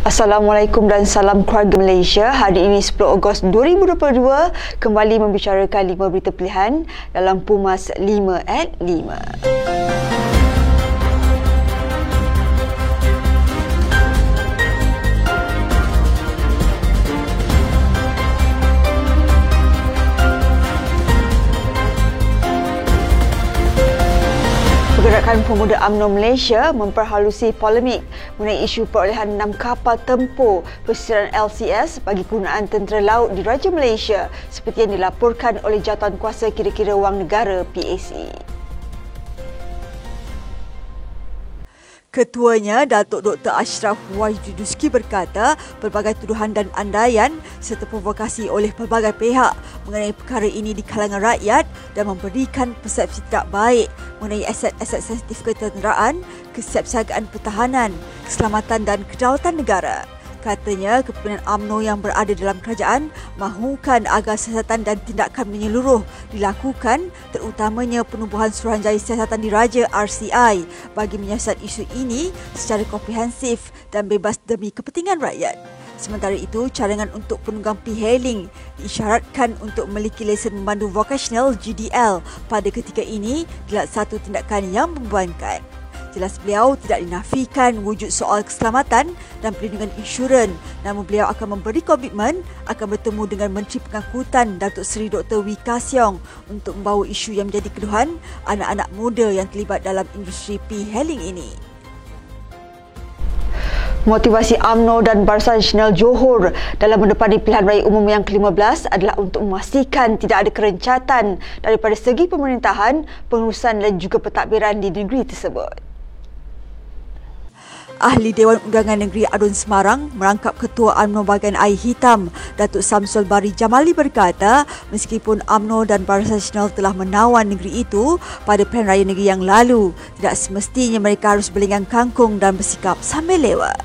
Assalamualaikum dan salam keluarga Malaysia. Hari ini 10 Ogos 2022 kembali membicarakan 5 berita pilihan dalam Pumas 5 at 5. Pergerakan Pemuda UMNO Malaysia memperhalusi polemik mengenai isu perolehan enam kapal tempur pesisiran LCS bagi penggunaan tentera laut di Raja Malaysia seperti yang dilaporkan oleh Jawatan Kuasa Kira-Kira Wang Negara PAC. Ketuanya Datuk Dr. Ashraf Wajduduski berkata pelbagai tuduhan dan andaian serta provokasi oleh pelbagai pihak mengenai perkara ini di kalangan rakyat dan memberikan persepsi tidak baik mengenai aset-aset sensitif ketenteraan, kesiapsiagaan pertahanan, keselamatan dan kedaulatan negara. Katanya kepimpinan AMNO yang berada dalam kerajaan mahukan agar siasatan dan tindakan menyeluruh dilakukan terutamanya penubuhan Suruhanjaya Siasatan Diraja RCI bagi menyiasat isu ini secara komprehensif dan bebas demi kepentingan rakyat. Sementara itu, cadangan untuk penunggang P-Hailing diisyaratkan untuk memiliki lesen memandu vokasional GDL pada ketika ini adalah satu tindakan yang membebankan. Jelas beliau tidak dinafikan wujud soal keselamatan dan perlindungan insurans namun beliau akan memberi komitmen akan bertemu dengan Menteri Pengangkutan Datuk Seri Dr. Wee Ka Siong untuk membawa isu yang menjadi keluhan anak-anak muda yang terlibat dalam industri P-hailing ini. Motivasi AMNO dan Barisan Nasional Johor dalam mendepani pilihan raya umum yang ke-15 adalah untuk memastikan tidak ada kerencatan daripada segi pemerintahan, pengurusan dan juga pentadbiran di negeri tersebut. Ahli Dewan Undangan Negeri Adun Semarang merangkap Ketua UMNO Bahagian Air Hitam Datuk Samsul Bari Jamali berkata meskipun UMNO dan Barisan Nasional telah menawan negeri itu pada pilihan raya negeri yang lalu tidak semestinya mereka harus berlenggang kangkung dan bersikap sambil lewat.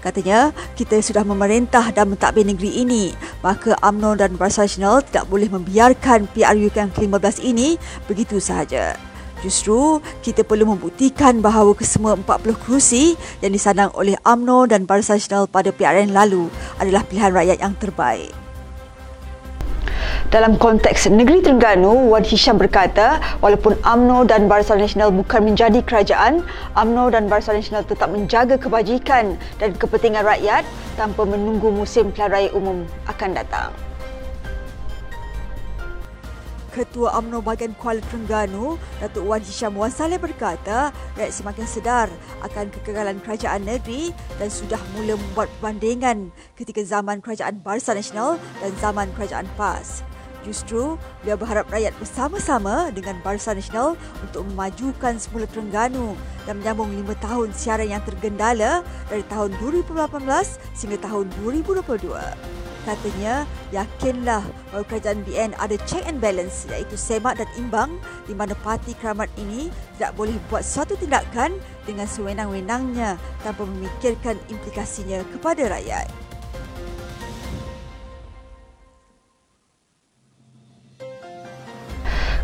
Katanya, kita sudah memerintah dan mentadbir negeri ini, maka UMNO dan Barisan Nasional tidak boleh membiarkan PRU yang ke-15 ini begitu sahaja. Justru, kita perlu membuktikan bahawa kesemua 40 kerusi yang disandang oleh AMNO dan Barisan Nasional pada PRN lalu adalah pilihan rakyat yang terbaik. Dalam konteks negeri Terengganu, Wan Hisham berkata, walaupun AMNO dan Barisan Nasional bukan menjadi kerajaan, AMNO dan Barisan Nasional tetap menjaga kebajikan dan kepentingan rakyat tanpa menunggu musim pilihan raya umum akan datang. Ketua UMNO bahagian Kuala Terengganu, Datuk Wan Hisham Wan Saleh berkata, rakyat semakin sedar akan kegagalan kerajaan negeri dan sudah mula membuat perbandingan ketika zaman kerajaan Barisan Nasional dan zaman kerajaan PAS. Justru, beliau berharap rakyat bersama-sama dengan Barisan Nasional untuk memajukan semula Terengganu dan menyambung lima tahun siaran yang tergendala dari tahun 2018 sehingga tahun 2022. Katanya, yakinlah bahawa kerajaan BN ada check and balance iaitu semak dan imbang di mana parti keramat ini tidak boleh buat suatu tindakan dengan sewenang-wenangnya tanpa memikirkan implikasinya kepada rakyat.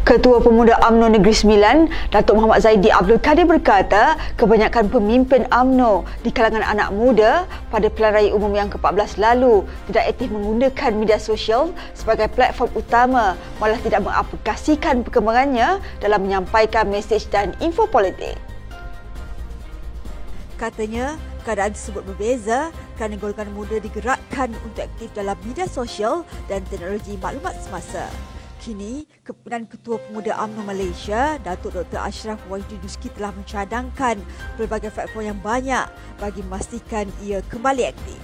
Ketua Pemuda UMNO Negeri Sembilan, Datuk Muhammad Zaidi Abdul Kadir berkata, kebanyakan pemimpin UMNO di kalangan anak muda pada pilihan raya umum yang ke-14 lalu tidak aktif menggunakan media sosial sebagai platform utama malah tidak mengaplikasikan perkembangannya dalam menyampaikan mesej dan info politik. Katanya, keadaan tersebut berbeza kerana golongan muda digerakkan untuk aktif dalam media sosial dan teknologi maklumat semasa. Kini, Kepimpinan Ketua Pemuda UMNO Malaysia, Datuk Dr. Ashraf Wahidudusky telah mencadangkan pelbagai platform yang banyak bagi memastikan ia kembali aktif.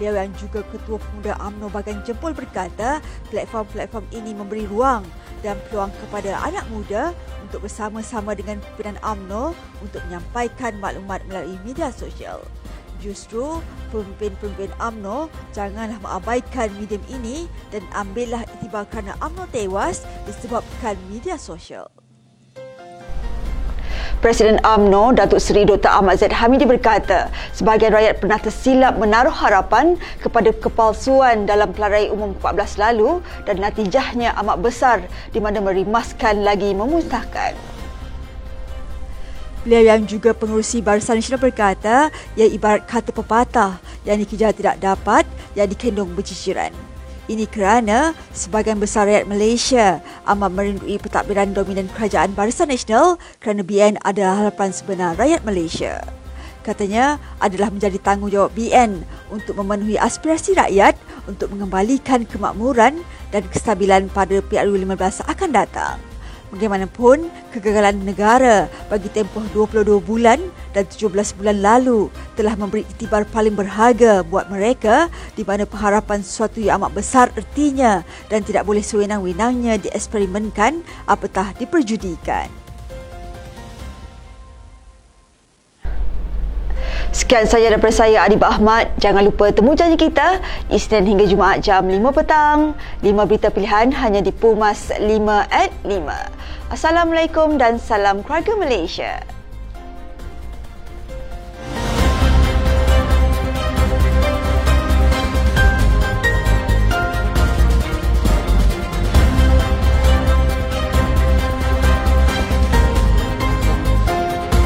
Beliau yang juga Ketua Pemuda UMNO bahagian Jempol berkata, platform-platform ini memberi ruang dan peluang kepada anak muda untuk bersama-sama dengan pimpinan UMNO untuk menyampaikan maklumat melalui media sosial. Justru pemimpin-pemimpin AMNO janganlah mengabaikan medium ini dan ambillah itibar kerana AMNO tewas disebabkan media sosial. Presiden AMNO, Datuk Seri Dr. Ahmad Zaid Hamidi berkata, sebahagian rakyat pernah tersilap menaruh harapan kepada kepalsuan dalam pilihan umum 14 lalu dan natijahnya amat besar di mana merimaskan lagi memusnahkan. Beliau yang juga pengurusi Barisan Nasional berkata ia ibarat kata pepatah yang dikejar tidak dapat yang dikendung berciciran. Ini kerana sebahagian besar rakyat Malaysia amat merindui pentadbiran dominan kerajaan Barisan Nasional kerana BN adalah harapan sebenar rakyat Malaysia. Katanya adalah menjadi tanggungjawab BN untuk memenuhi aspirasi rakyat untuk mengembalikan kemakmuran dan kestabilan pada PRU15 akan datang. Bagaimanapun, kegagalan negara bagi tempoh 22 bulan dan 17 bulan lalu telah memberi itibar paling berharga buat mereka di mana pengharapan sesuatu yang amat besar ertinya dan tidak boleh sewenang-wenangnya dieksperimenkan apatah diperjudikan. Sekian saja daripada saya Adibah Ahmad. Jangan lupa temu janji kita Isnin hingga Jumaat jam 5 petang. 5 berita pilihan hanya di Pumas 5 at 5. Assalamualaikum dan salam keluarga Malaysia.